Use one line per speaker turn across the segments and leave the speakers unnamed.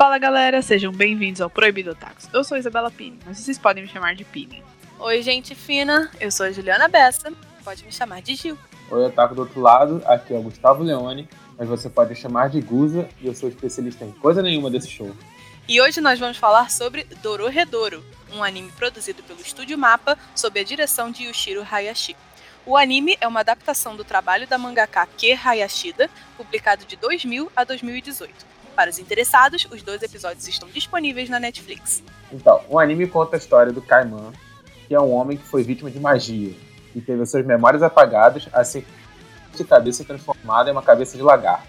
Fala galera, sejam bem-vindos ao Proibido Otakus. Eu sou Isabela Pini, mas vocês podem me chamar de Pini.
Oi, gente fina, eu sou a Juliana Bessa, pode me chamar de Gil.
Oi, Otaku do outro lado, aqui é o Gustavo Leone, mas você pode me chamar de Guza e eu sou especialista em coisa nenhuma desse show.
E hoje nós vamos falar sobre Dororedoro, um anime produzido pelo Estúdio Mapa sob a direção de Yushiro Hayashi. O anime é uma adaptação do trabalho da mangaka Ke Hayashida, publicado de 2000 a 2018. Para os interessados, os dois episódios estão disponíveis na Netflix.
Então, o anime conta a história do Kaiman, que é um homem que foi vítima de magia e teve suas memórias apagadas, assim de cabeça transformada em uma cabeça de lagarto.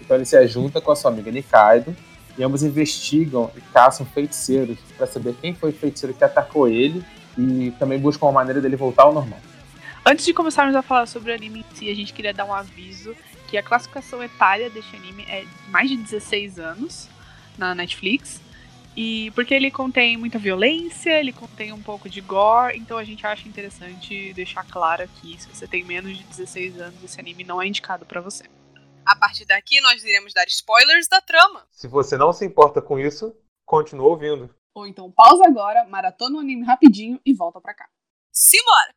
Então ele se ajunta com a sua amiga Nikaido e ambos investigam e caçam feiticeiros para saber quem foi o feiticeiro que atacou ele e também buscam uma maneira dele voltar ao normal.
Antes de começarmos a falar sobre o anime em si, a gente queria dar um aviso que a classificação etária deste anime é mais de 16 anos na Netflix. E porque ele contém muita violência, ele contém um pouco de gore, então a gente acha interessante deixar claro aqui, se você tem menos de 16 anos, esse anime não é indicado para você.
A partir daqui nós iremos dar spoilers da trama.
Se você não se importa com isso, continua ouvindo.
Ou então pausa agora, maratona o anime rapidinho e volta pra cá.
Simbora!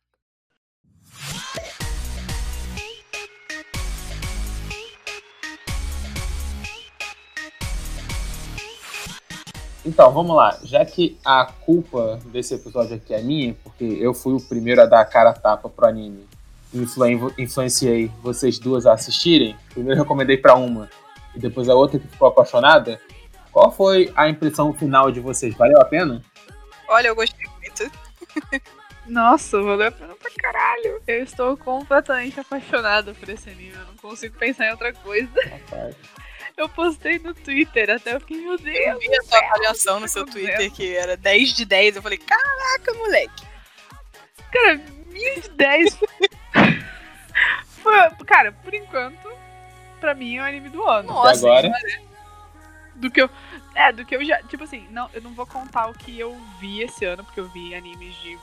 Então, vamos lá. Já que a culpa desse episódio aqui é minha, porque eu fui o primeiro a dar a cara a tapa pro anime influen influenciei vocês duas a assistirem, primeiro eu recomendei para uma e depois a outra que ficou apaixonada, qual foi a impressão final de vocês? Valeu a pena?
Olha, eu gostei muito.
Nossa, valeu a pena pra caralho. Eu estou completamente apaixonada por esse anime. Eu não consigo pensar em outra coisa. Rapaz. Eu postei no Twitter, até eu fiquei, meu Deus. Eu
vi a sua avaliação no seu Twitter, que era 10 de 10. Eu falei, caraca, moleque.
Cara, 10 de 10. cara, por enquanto, pra mim é o anime do ano.
Nossa, agora.
Do que eu. É, do que eu já. Tipo assim, não, eu não vou contar o que eu vi esse ano, porque eu vi animes de,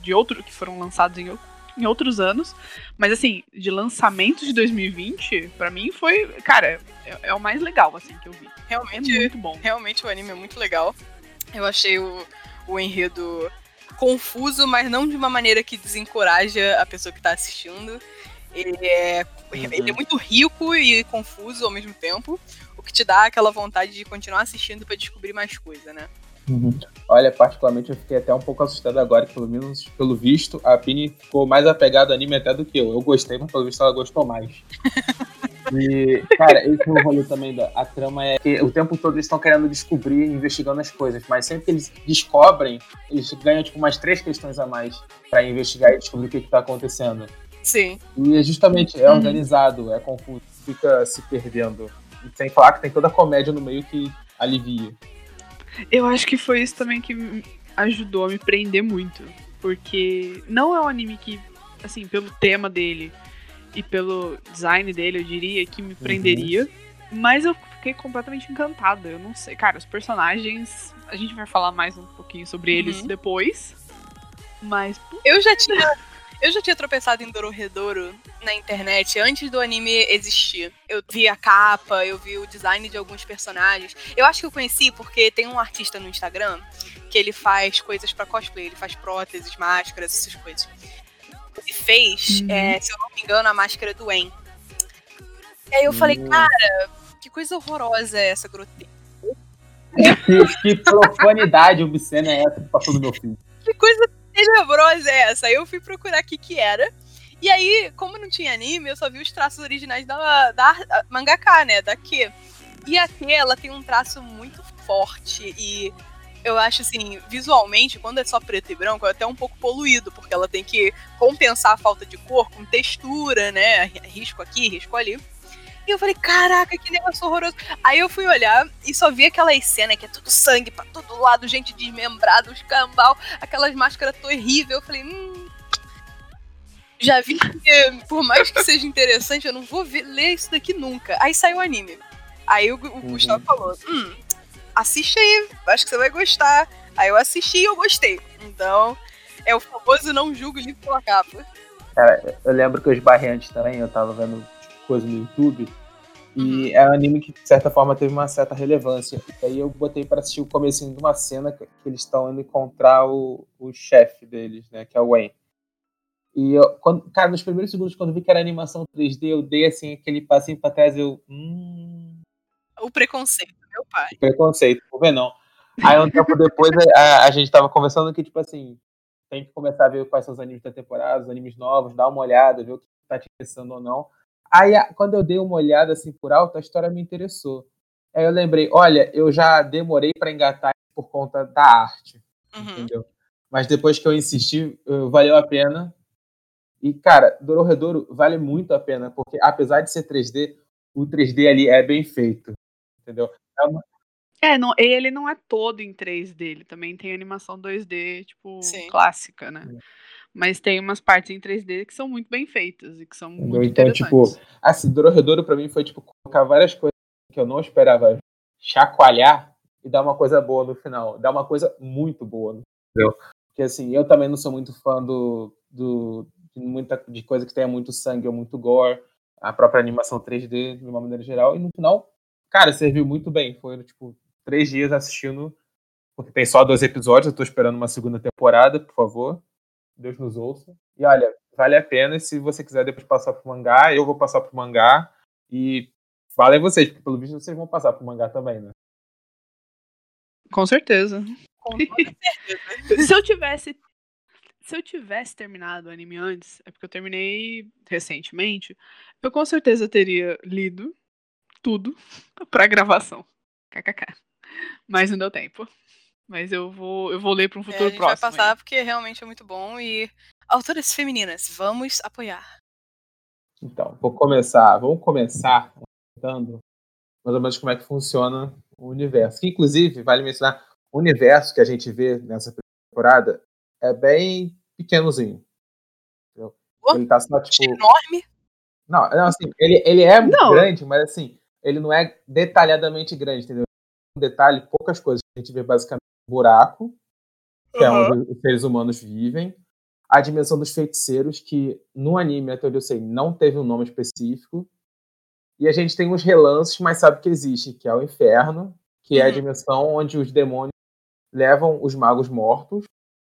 de outro que foram lançados em em outros anos. Mas assim, de lançamento de 2020, para mim foi, cara, é, é, o mais legal assim que eu vi.
Realmente é muito bom. Realmente o anime é muito legal. Eu achei o, o enredo confuso, mas não de uma maneira que desencoraja a pessoa que tá assistindo. Ele é, uhum. ele é muito rico e confuso ao mesmo tempo, o que te dá aquela vontade de continuar assistindo para descobrir mais coisa, né?
Uhum. Olha, particularmente eu fiquei até um pouco assustado agora, que pelo menos pelo visto, a Pini ficou mais apegada ao anime até do que eu. Eu gostei, mas pelo visto ela gostou mais. E, cara, esse é o rolê também da a trama é que o tempo todo eles estão querendo descobrir, investigando as coisas, mas sempre que eles descobrem, eles ganham tipo umas três questões a mais para investigar e descobrir o que, que tá acontecendo.
Sim.
E é justamente é uhum. organizado, é confuso, fica se perdendo. E sem falar que tem toda a comédia no meio que alivia.
Eu acho que foi isso também que ajudou a me prender muito. Porque não é um anime que, assim, pelo tema dele e pelo design dele, eu diria, que me prenderia. Uhum. Mas eu fiquei completamente encantada. Eu não sei. Cara, os personagens. A gente vai falar mais um pouquinho sobre uhum. eles depois. Mas.
Eu já tinha eu já tinha tropeçado em Dororedoro na internet antes do anime existir. Eu vi a capa, eu vi o design de alguns personagens. Eu acho que eu conheci porque tem um artista no Instagram que ele faz coisas para cosplay, ele faz próteses, máscaras, essas coisas. Ele fez, uhum. é, se eu não me engano, a máscara do En. E aí eu uhum. falei, cara, que coisa horrorosa é essa grotesca.
que profanidade obscena é essa que passou do meu filho?
Que coisa tenebrosa é essa? Aí eu fui procurar o que que era. E aí, como não tinha anime, eu só vi os traços originais da, da mangaka, né? Da Q. E a Q, ela tem um traço muito forte e eu acho assim, visualmente, quando é só preto e branco, é até um pouco poluído, porque ela tem que compensar a falta de cor com textura, né? Risco aqui, risco ali. E eu falei, caraca, que negócio horroroso. Aí eu fui olhar e só vi aquelas cenas que é tudo sangue pra todo lado, gente desmembrada, os cambal, aquelas máscaras terríveis. Eu falei, hum. Já vi que, por mais que seja interessante, eu não vou ver, ler isso daqui nunca. Aí saiu o anime. Aí o, o uhum. Gustavo falou, hum, assiste aí, acho que você vai gostar. Aí eu assisti e eu gostei. Então, é o famoso não julgo livro pela capa.
Cara, eu lembro que eu esbarrei antes também, eu tava vendo coisa no YouTube. E
Uhum.
é um anime que, de certa forma, teve uma certa relevância. E aí eu botei pra assistir o comecinho de uma cena que, eles estão indo encontrar o, o chefe deles, né? Que é o Wayne. E eu, quando, cara, nos primeiros segundos, quando vi que era animação 3D, eu dei assim aquele passinho pra trás, eu. Hum,
O preconceito, meu pai.
preconceito, por ver não. Aí um tempo depois a, a gente tava conversando que, tipo assim, tem que começar a ver quais são os animes da temporada, os animes novos, dar uma olhada, ver o que tá te interessando ou não. Aí quando eu dei uma olhada assim por alto, a história me interessou. Aí eu lembrei, olha, eu já demorei pra engatar por conta da arte,
Uhum.
entendeu? Mas depois que eu insisti, valeu a pena. E, cara, Dororedoro vale muito a pena, porque apesar de ser 3D, o 3D ali é bem feito, entendeu? É uma-
É, não, ele não é todo em 3D, ele também tem animação 2D, tipo,
Sim.
clássica, né?
Sim.
Mas tem umas partes em 3D que são muito bem feitas e que são muito
Então, tipo,
interessantes.
Assim, Dororedoro pra mim foi tipo colocar várias coisas que eu não esperava chacoalhar e dar uma coisa boa no final. Dar uma coisa muito boa, entendeu? Porque assim, eu também não sou muito fã do, do de muita de coisa que tenha muito sangue ou muito gore, a própria animação 3D de uma maneira geral e no final, cara, serviu muito bem. Foi tipo três dias assistindo porque tem só dois episódios, eu tô esperando uma segunda temporada, por favor. Deus nos ouça. E olha, vale a pena. E se você quiser depois passar pro mangá, eu vou passar pro mangá. E valem vocês, porque pelo visto vocês vão passar pro mangá também, né?
Com certeza.
Com certeza.
se eu tivesse. Se eu tivesse terminado o anime antes, é porque eu terminei recentemente, eu com certeza teria lido tudo pra gravação. KKK. Mas não deu tempo. Mas eu vou, eu vou ler pra um
É,
futuro
a gente
próximo.
vai passar
aí.
porque realmente é muito bom e autoras femininas, vamos apoiar.
Então, vou começar. Vamos começar contando mais ou menos como é que funciona o universo. Que, inclusive, vale mencionar, o universo que a gente vê nessa temporada é bem pequenozinho. entendeu?
Oh,
Ele tá só, tipo.
Enorme.
Não, não assim, ele, ele é
Não.
grande, mas assim, ele não é detalhadamente grande, entendeu? Um detalhe, poucas coisas. A gente vê basicamente buraco, que é
Uhum.
onde os seres humanos vivem. A dimensão dos feiticeiros, que no anime, até onde eu sei, não teve um nome específico. E a gente tem os relances, mas sabe que existe, que é o inferno, que é a
Uhum.
dimensão onde os demônios levam os magos mortos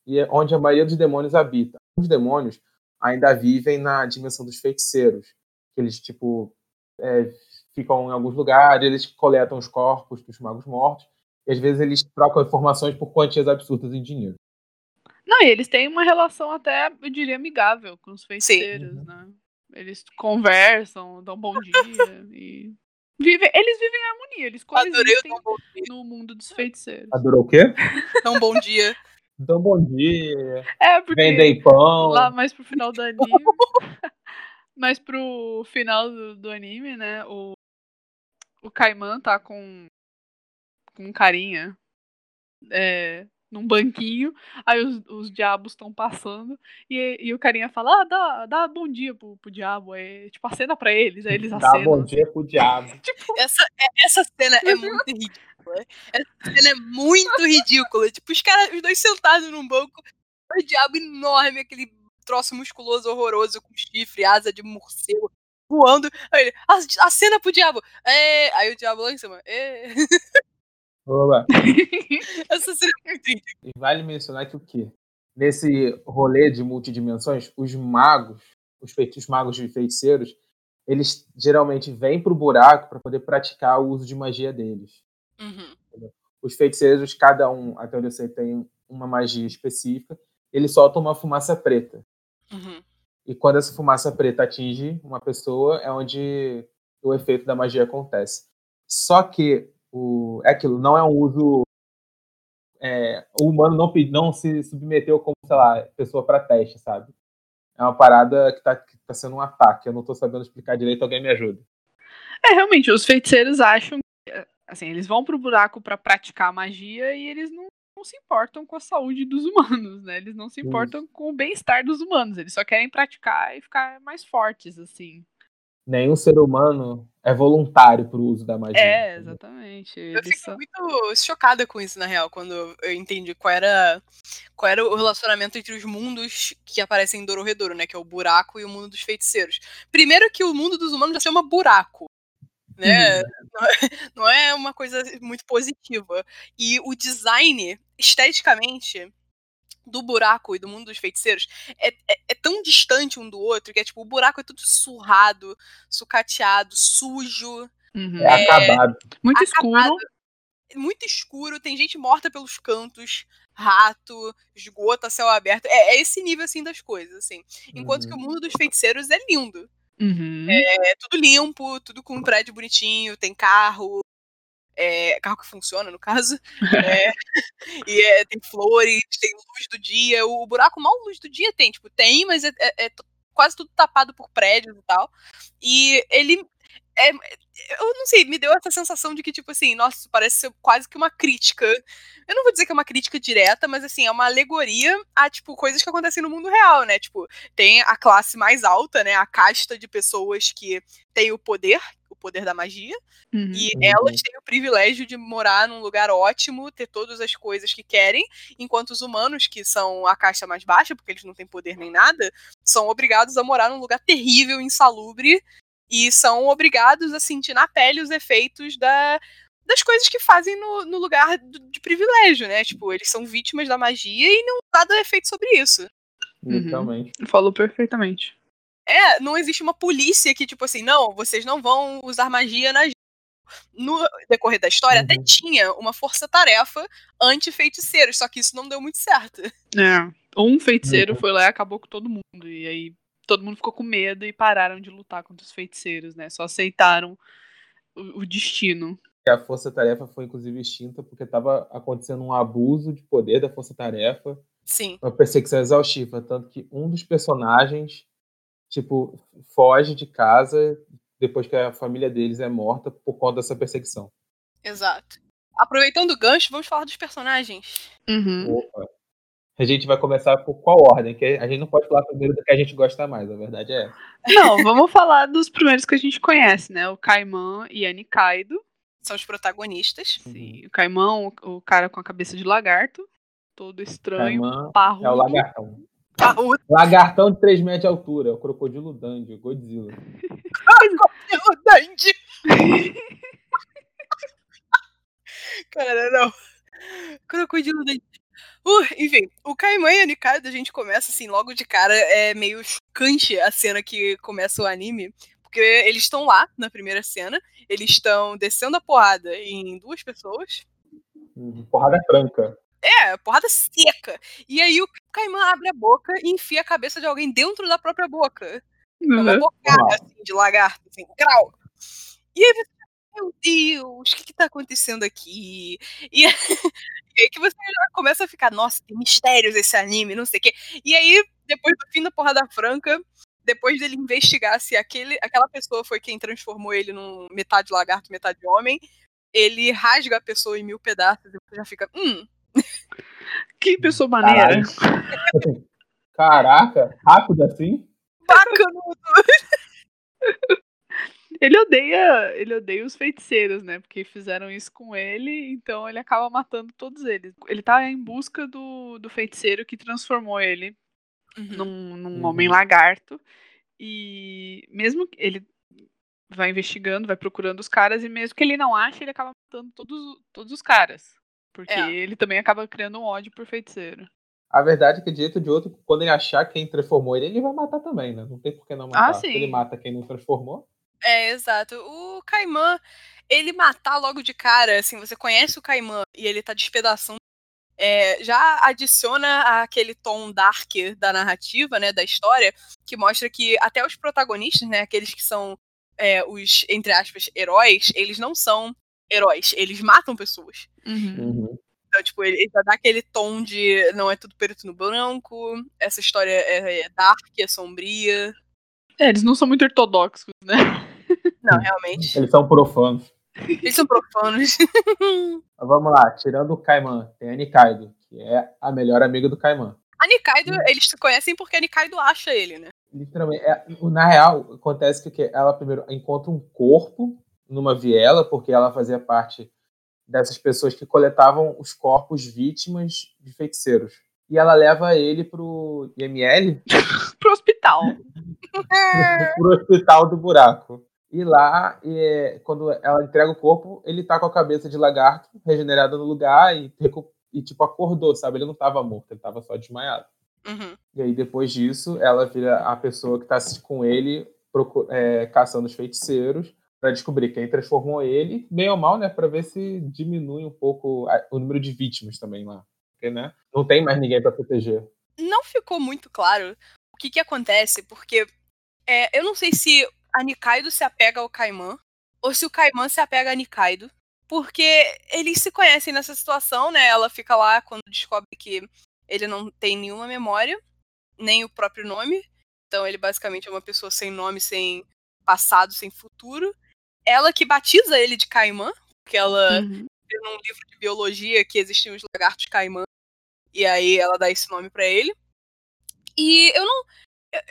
e é onde a maioria dos demônios habita. Os demônios ainda vivem na dimensão dos feiticeiros, que eles tipo é, ficam em alguns lugares, eles coletam os corpos dos magos mortos e às vezes eles trocam informações por quantias absurdas em dinheiro.
Não, e eles têm uma relação até, eu diria, amigável com os feiticeiros,
Uhum.
né? Eles conversam, dão bom dia e. Vivem, eles vivem em harmonia, eles coexistem no mundo dos feiticeiros.
Adorou o quê?
Tão bom dia.
Então, bom dia.
É, porque
Vendem pão.
lá mais pro final do anime. mais pro final do, do anime, né? O, o Kaiman tá com, com um carinha é, num banquinho. Aí os, os diabos estão passando. E, e o carinha fala: Ah, dá, dá bom dia pro, pro diabo. É, tipo, acena pra eles. Aí eles
Dá
acenam.
bom dia pro diabo.
Essa, é- essa cena é muito ridícula. Essa cena é muito ridícula. Tipo, os caras, os dois sentados num banco, o diabo enorme, aquele troço musculoso horroroso com chifre, asa de morcego, voando. Aí ele, "A- acena pro diabo. É... Aí o diabo lá em cima. É...
Oba.
É muito ridícula.
E vale mencionar que o quê? Nesse rolê de multidimensões, os magos, os, feiti- os magos de feiticeiros, eles geralmente vêm pro buraco para poder praticar o uso de magia deles.
Uhum.
Os feiticeiros, cada um, até onde eu sei, tem uma magia específica, eles soltam uma fumaça preta.
Uhum.
E quando essa fumaça preta atinge uma pessoa, é onde o efeito da magia acontece. Só que o, é aquilo, não é um uso. é, o humano não, não se submeteu como, sei lá, pessoa para teste, sabe? É uma parada que tá, que tá sendo um ataque. Eu não tô sabendo explicar direito, alguém me ajuda.
É, realmente, os feiticeiros acham que, assim, eles vão pro buraco pra praticar magia e eles não, não se importam com a saúde dos humanos, né? Eles não se
Isso.
importam com o bem-estar dos humanos, eles só querem praticar e ficar mais fortes, assim.
Nenhum ser humano é voluntário pro uso da magia.
É, exatamente.
Eu fiquei
só-
muito chocada com isso, na real, quando eu entendi qual era, qual era o relacionamento entre os mundos que aparecem em Dororedoro, né? Que é o buraco e o mundo dos feiticeiros. Primeiro que o mundo dos humanos já se chama buraco. né? Não é uma coisa muito positiva. E o design, esteticamente, do buraco e do mundo dos feiticeiros é, é, é, tão distante um do outro que é tipo, o buraco é tudo surrado, sucateado, sujo.
Uhum. É, acabado.
Muito acabado, escuro.
Muito escuro, tem gente morta pelos cantos, rato, esgoto céu aberto. É, é esse nível assim das coisas, assim. Enquanto uhum. que o mundo dos feiticeiros é lindo.
Uhum.
É tudo limpo, tudo com um prédio bonitinho, tem carro, é, carro que funciona, no caso. É, e é, tem flores, tem luz do dia. O, buraco mal luz do dia tem, tipo, tem, mas é, é, é quase tudo tapado por prédios e tal. E ele. É, eu não sei, me deu essa sensação de que, tipo assim, nossa, isso parece ser quase que uma crítica. Eu não vou dizer que é uma crítica direta, mas assim, é uma alegoria a, tipo, coisas que acontecem no mundo real, né? Tipo, tem a classe mais alta, né? A casta de pessoas que tem o poder, poder da magia. Uhum. E elas têm o privilégio de morar num lugar ótimo, ter todas as coisas que querem, enquanto os humanos, que são a caixa mais baixa, porque eles não têm poder nem nada, são obrigados a morar num lugar terrível, insalubre, e são obrigados a sentir na pele os efeitos da, das coisas que fazem no, no lugar de privilégio, né? Tipo, eles são vítimas da magia e não nada efeito sobre isso.
Literalmente.
Uhum. Falou perfeitamente.
É, não existe uma polícia que, tipo assim, não, vocês não vão usar magia na no decorrer da história, uhum. até tinha uma força-tarefa anti-feiticeiros, só que isso não deu muito certo.
É. Um feiticeiro uhum. foi lá e acabou com todo mundo. E aí todo mundo ficou com medo e pararam de lutar contra os feiticeiros, né? Só aceitaram o, o destino.
A força-tarefa foi inclusive extinta porque estava acontecendo um abuso de poder da força-tarefa.
Sim.
Uma perseguição exaustiva. Tanto que um dos personagens tipo, foge de casa depois que a família deles é morta por conta dessa perseguição.
Exato. Aproveitando o gancho, vamos falar dos personagens.
Uhum.
Opa. A gente vai começar por qual ordem? Que a gente não pode falar primeiro do que a gente gosta mais, a verdade é
Não, vamos falar dos primeiros que a gente conhece, né? O Caimã e a Nikaido.
São os protagonistas.
Sim. O Caimã, o cara com a cabeça de lagarto. Todo estranho, parrudo.
É o lagartão.
Parrudo.
Lagartão de 3 metros de altura, o crocodilo Dandy, Godzilla.
crocodilo Dandy! Cara, não. Crocodilo Dandy. Uh, enfim, o Caimã e a Nikaido, a gente começa assim, logo de cara, é meio chocante a cena que começa o anime. Porque eles estão lá na primeira cena, eles estão descendo a porrada em duas pessoas.
Porrada franca.
É, porrada seca. E aí o Caimã abre a boca e enfia a cabeça de alguém dentro da própria boca. Uhum. Uma bocada, assim, de lagarto, assim, grau. E aí você meu Deus, o que, que tá acontecendo aqui? E, e aí que você já começa a ficar, nossa, tem mistérios esse anime, não sei o quê. E aí, depois do fim da porrada franca, depois dele investigar se aquele, aquela pessoa foi quem transformou ele num metade lagarto, metade homem, ele rasga a pessoa em mil pedaços e você já fica, hum,
que pessoa maneira.
Caraca, rápido assim?
Bacanudo!
Ele odeia, ele odeia os feiticeiros, né? Porque fizeram isso com ele, então ele acaba matando todos eles. Ele tá em busca do, do feiticeiro que transformou ele uhum. num, num uhum. homem lagarto. E mesmo que ele vai investigando, vai procurando os caras, e mesmo que ele não ache, ele acaba matando todos, todos os caras. Porque é. ele também acaba criando um ódio por feiticeiro.
A verdade é que, de jeito de outro, quando ele achar quem transformou ele, ele vai matar também, né? Não tem por que não matar.
Ah, sim.
ele mata quem não transformou.
É, exato. O Caimã, ele matar logo de cara, assim, você conhece o Caimã e ele tá despedaçando. É, já adiciona aquele tom dark da narrativa, né, da história, que mostra que até os protagonistas, né, aqueles que são é, os, entre aspas, heróis, eles não são heróis, eles matam pessoas.
Uhum.
Uhum.
Então, tipo, ele já dá aquele tom de não é tudo preto no branco, essa história é, é dark, é sombria.
É, eles não são muito ortodoxos, né?
Não, realmente.
Eles são profanos.
Eles são profanos.
Mas vamos lá, tirando o Kaiman, tem a Nikaido, que é a melhor amiga do Kaiman.
A Nikaido, hum. eles se conhecem porque a Nikaido acha ele, né?
Literalmente. É, na real, acontece que ela primeiro encontra um corpo numa viela, porque ela fazia parte dessas pessoas que coletavam os corpos vítimas de feiticeiros. E ela leva ele pro IML?
pro hospital.
pro hospital do buraco. E lá, e, quando ela entrega o corpo, ele tá com a cabeça de lagarto regenerada no lugar e, e tipo, acordou, sabe? Ele não tava morto, ele tava só desmaiado.
Uhum.
E aí, depois disso, ela vira a pessoa que tá com ele, é, caçando os feiticeiros, para descobrir quem transformou ele, bem ou mal, né? Para ver se diminui um pouco a, o número de vítimas também lá. Porque, né? Não tem mais ninguém para proteger.
Não ficou muito claro o que que acontece, porque é, eu não sei se a Nikaido se apega ao Kaiman, ou se o Kaiman se apega a Nikaido. Porque eles se conhecem nessa situação, né? Ela fica lá quando descobre que ele não tem nenhuma memória, nem o próprio nome. Então ele basicamente é uma pessoa sem nome, sem passado, sem futuro. Ela que batiza ele de Caimã, porque ela uhum. viu num livro de biologia que existiam os lagartos Caimã. E aí ela dá esse nome para ele. E eu não. Eu,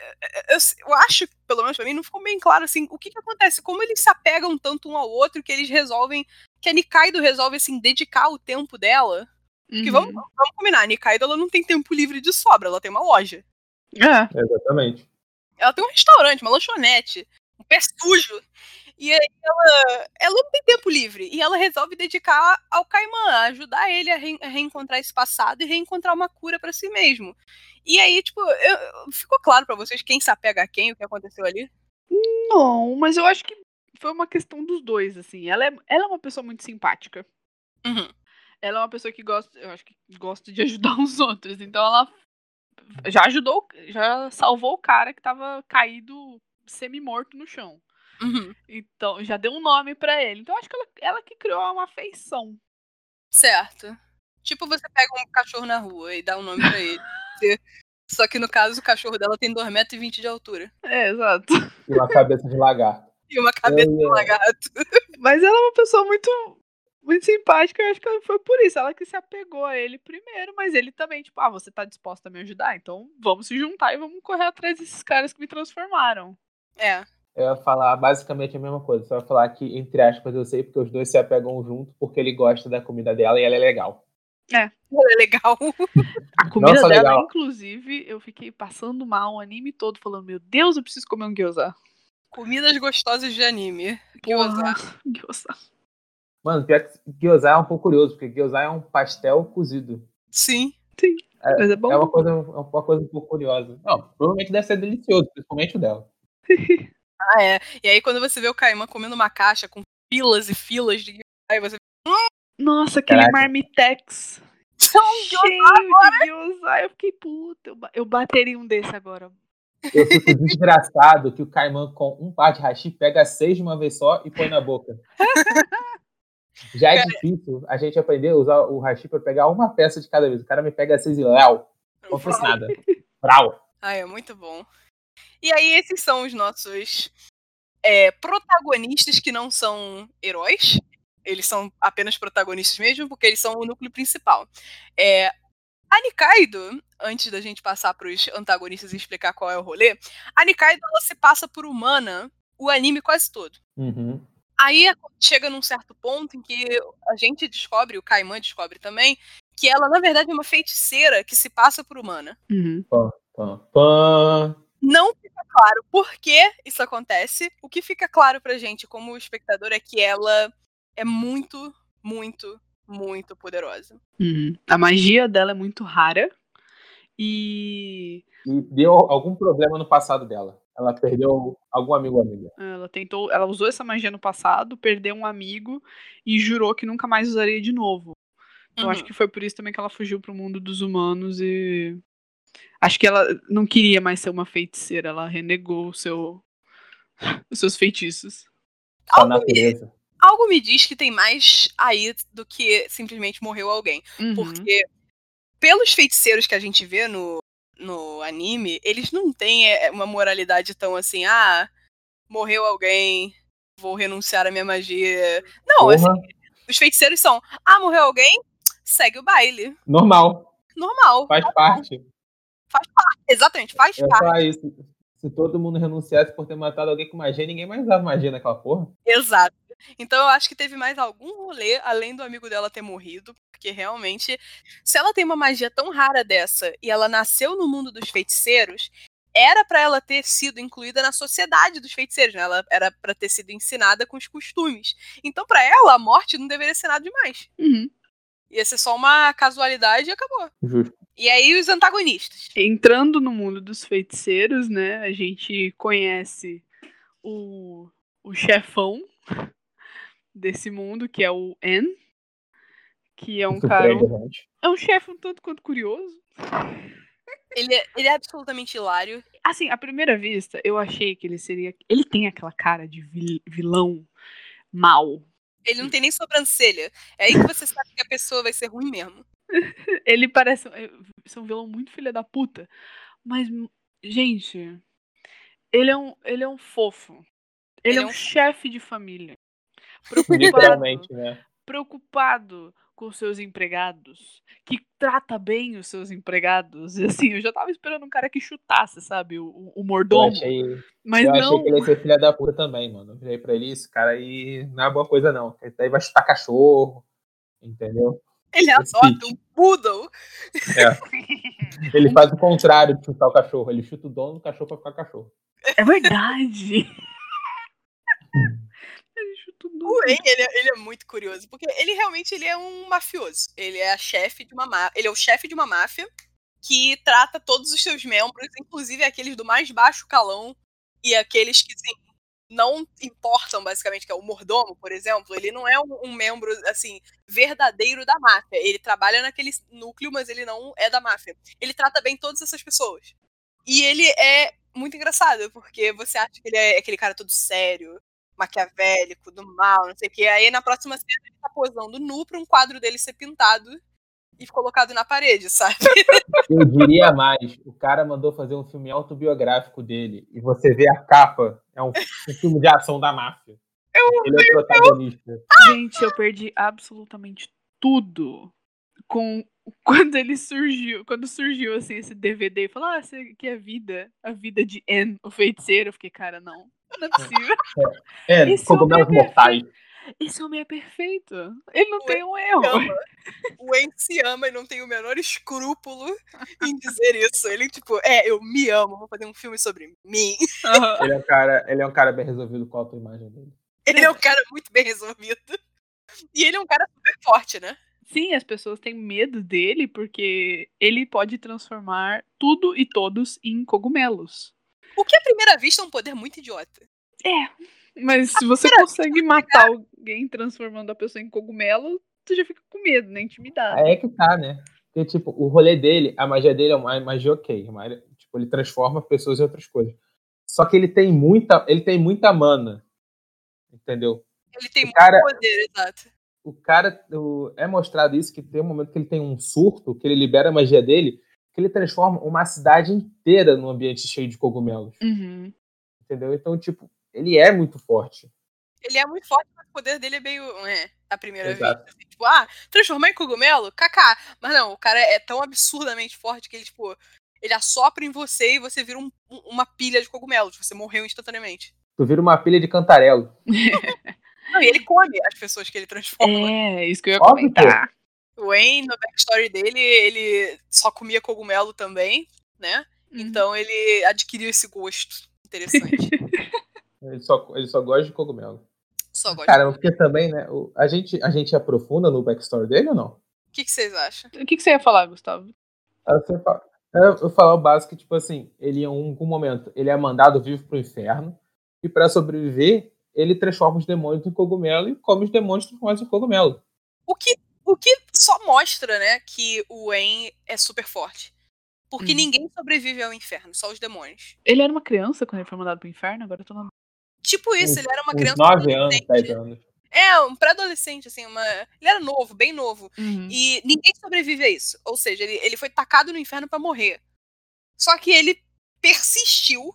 eu, eu, acho, pelo menos pra mim, não ficou bem claro assim, o que, que acontece, como eles se apegam tanto um ao outro que eles resolvem. Que a Nikaido resolve assim, dedicar o tempo dela. Uhum. Que vamos, vamos combinar, a Nikaido ela não tem tempo livre de sobra, ela tem uma loja.
É.
Exatamente.
Ela tem um restaurante, uma lanchonete, um pé sujo. E aí ela, ela não tem tempo livre. E ela resolve dedicar ao Caimã, ajudar ele a, re, a, reencontrar esse passado e reencontrar uma cura para si mesmo. E aí, tipo, eu, ficou claro para vocês quem se apega a quem, o que aconteceu ali?
Não, mas eu acho que foi uma questão dos dois, assim. Ela é, ela é uma pessoa muito simpática.
Uhum.
Ela é uma pessoa que gosta, eu acho que gosta de ajudar os outros. Então ela já ajudou, já salvou o cara que tava caído semi-morto no chão.
Uhum.
Então, já deu um nome para ele. Então, acho que ela, ela que criou uma afeição.
Certo. Tipo, você pega um cachorro na rua e dá um nome para ele. Só que no caso, o cachorro dela tem 2,20m de altura.
É, exato.
E uma cabeça de lagarto.
E uma cabeça de lagarto.
Mas ela é uma pessoa muito muito simpática, eu acho que foi por isso. Ela que se apegou a ele primeiro, mas ele também, tipo, ah, você tá disposta a me ajudar? Então vamos se juntar e vamos correr atrás desses caras que me transformaram.
É.
Eu ia falar basicamente a mesma coisa. Só falar que, entre aspas, eu sei porque os dois se apegam junto porque ele gosta da comida dela e ela é legal.
É.
Ela é legal.
A comida Nossa, dela, legal. inclusive, eu fiquei passando mal o anime todo, falando: Meu Deus, eu preciso comer um gyoza.
Comidas gostosas de anime.
Gyoza. Gyoza.
Mano, pior que gyoza é um pouco curioso, porque gyoza é um pastel cozido.
Sim.
Sim.
É,
mas é bom.
É uma, coisa, é uma coisa um pouco curiosa. Não, provavelmente deve ser delicioso, principalmente o dela.
ah, é. E aí quando você vê o Caimã comendo uma caixa com filas e filas de aí você
Nossa, aquele Caraca. marmitex.
Cheio
de gyoza. Eu fiquei puta, eu bateria um desse agora.
Eu fico desgraçado que o Caimã com um par de hashi pega seis de uma vez só e põe na boca. Já é difícil a gente aprender a usar o hashi para pegar uma peça de cada vez. O cara me pega seis e léu. Não fosse nada. Brau.
Ah, é muito bom. E aí, esses são os nossos é, protagonistas que não são heróis. Eles são apenas protagonistas mesmo, porque eles são o núcleo principal. É, a Nikaido, antes da gente passar para os antagonistas e explicar qual é o rolê, a Nikaido ela se passa por humana o anime quase todo.
Uhum.
Aí chega num certo ponto em que a gente descobre, o Kaiman descobre também, que ela, na verdade, é uma feiticeira que se passa por humana.
Uhum.
Pã, pã, pã.
Não fica claro por que isso acontece. O que fica claro pra gente, como espectador, é que ela é muito, muito, muito poderosa.
Uhum. A magia dela é muito rara. E.
E deu algum problema no passado dela. Ela perdeu algum amigo ou amiga.
Ela tentou, ela usou essa magia no passado, perdeu um amigo e jurou que nunca mais usaria de novo. Então uhum. acho que foi por isso também que ela fugiu pro mundo dos humanos e acho que ela não queria mais ser uma feiticeira, ela renegou o seu os seus feitiços.
A natureza
algo me diz que tem mais aí do que simplesmente morreu alguém.
Uhum.
Porque, pelos feiticeiros que a gente vê no, no anime, eles não têm é, uma moralidade tão assim, ah, morreu alguém, vou renunciar à minha magia. Não, assim, os feiticeiros são, ah, morreu alguém, segue o baile.
Normal.
Normal.
Faz parte.
Faz parte, exatamente, faz
é
parte.
Isso. Se todo mundo renunciasse por ter matado alguém com magia, ninguém mais usava magia naquela porra.
Exato. Então eu acho que teve mais algum rolê além do amigo dela ter morrido, porque realmente, se ela tem uma magia tão rara dessa e ela nasceu no mundo dos feiticeiros, era para ela ter sido incluída na sociedade dos feiticeiros, né? Ela era para ter sido ensinada com os costumes. Então, para ela, a morte não deveria ser nada demais.
Uhum.
Ia ser só uma casualidade e acabou.
Justo.
E aí, os antagonistas.
Entrando no mundo dos feiticeiros, né? A gente conhece o, o chefão desse mundo, que é o En. Que é um cara. É um chefe um tanto quanto curioso.
Ele é, ele é absolutamente hilário.
Assim, à primeira vista, eu achei que ele seria. Ele tem aquela cara de vil- vilão mal.
Ele não tem nem sobrancelha. É aí que você sabe que a pessoa vai ser ruim mesmo.
Ele parece é, ser um vilão muito filha da puta. Mas, gente, ele é um, ele é um fofo. Ele,
Ele
é
é
um
um-
chefe de família. Preocupado,
Literalmente, né?
preocupado com seus empregados, que trata bem os seus empregados. E assim, eu já tava esperando um cara que chutasse, sabe, o, o- o
Eu
mordomo.
achei,
Mas
eu
não.
achei que ele ia ser filha da puta também, mano. Eu virei pra ele, esse cara aí não é boa coisa, não. Esse daí vai chutar cachorro, entendeu?
Ele
Esse
adota um poodle.
Ele faz o contrário de chutar o cachorro. Ele chuta o dono do cachorro pra ficar cachorro.
É verdade. ele chuta o.
Wayne, ele, é- ele é muito curioso, porque ele realmente ele é um mafioso. Ele é a chefe de uma má- ele é o chefe de uma máfia que trata todos os seus membros, inclusive aqueles do mais baixo calão e aqueles que assim, não importam basicamente, que é o mordomo, por exemplo, ele não é um, um membro assim verdadeiro da máfia. Ele trabalha naquele núcleo, mas ele não é da máfia. Ele trata bem todas essas pessoas. E ele é muito engraçado, porque você acha que ele é aquele cara todo sério, maquiavélico, do mal, não sei o quê. Aí na próxima cena ele tá posando nu pra um quadro dele ser pintado e colocado na parede, sabe?
Eu diria mais, o cara mandou fazer um filme autobiográfico dele e você vê a capa, é um, um filme de ação da máfia. Ele é o protagonista.
Gente, eu perdi absolutamente tudo com quando ele surgiu, quando surgiu assim esse DVD e falou: "Ah, essa aqui é a vida, a vida de N, o feiticeiro". Eu fiquei, cara, não. Não é possível.
É,
Esse
cogumelos
é
mortais.
Esse homem é perfeito. Ele não
Ué,
tem um erro.
ama. O Wayne se ama e não tem o menor escrúpulo em dizer isso. Ele, tipo, é, eu me amo, vou fazer um filme sobre mim.
Aham.
Ele é um cara, ele é um cara bem resolvido com a autoimagem dele.
Ele é um cara muito bem resolvido. E ele é um cara super forte, né?
Sim, as pessoas têm medo dele porque ele pode transformar tudo e todos em cogumelos.
O que à primeira vista é um poder muito idiota.
Mas se você consegue matar alguém transformando a pessoa em cogumelo, tu já fica com medo, né? Intimidado.
É que tá, né? Porque, tipo, o rolê dele, a magia dele é uma magia ok. uma- tipo, ele transforma pessoas em outras coisas. Só que ele tem muita, ele tem muita mana. Entendeu?
Ele tem
O
muito
cara-
poder, exato.
O cara, o- é mostrado isso, que tem um momento que ele tem um surto, que ele libera a magia dele, que ele transforma uma cidade inteira num ambiente cheio de cogumelos.
Uhum.
Entendeu? Então, tipo, ele é muito forte.
Ele é muito forte, mas o poder dele é meio. É, à primeira
Exato.
vista. assim, tipo, ah, transformar em cogumelo? Kaká. Mas não, o cara é tão absurdamente forte que ele, tipo, ele assopra em você e você vira um- um- uma pilha de cogumelos. Você morreu instantaneamente.
Tu vira uma pilha de cantarelo.
Não, e ele come as pessoas que ele transforma.
É, isso que eu ia
Óbvio que é.
comentar.
O Wayne, no backstory dele, ele só comia cogumelo também, né?
Uhum.
Então ele adquiriu esse gosto interessante.
Ele só, ele só gosta de cogumelo.
Só gosto.
Cara, porque também, né? o- a, gente, a gente aprofunda no backstory dele ou não?
O que, que vocês acham?
O que, que você ia falar, Gustavo?
Eu, falo- eu, eu falo o básico, tipo assim, ele em algum momento ele é mandado vivo pro inferno, e pra sobreviver, ele transforma os demônios em cogumelo e come os demônios transformados em cogumelo.
O que, o que só mostra, né, que o Wayne é super forte. Porque
Uhum.
ninguém sobrevive ao inferno, só os demônios.
Ele era uma criança quando ele foi mandado pro inferno, agora eu tô na...
Tipo isso,
Uns-
ele era uma criança.
9 anos. 10 anos.
É, um pré-adolescente, assim, uma. Ele era novo, bem novo.
Uhum.
E ninguém sobrevive a isso. Ou seja, ele, ele foi tacado no inferno pra morrer. Só que ele persistiu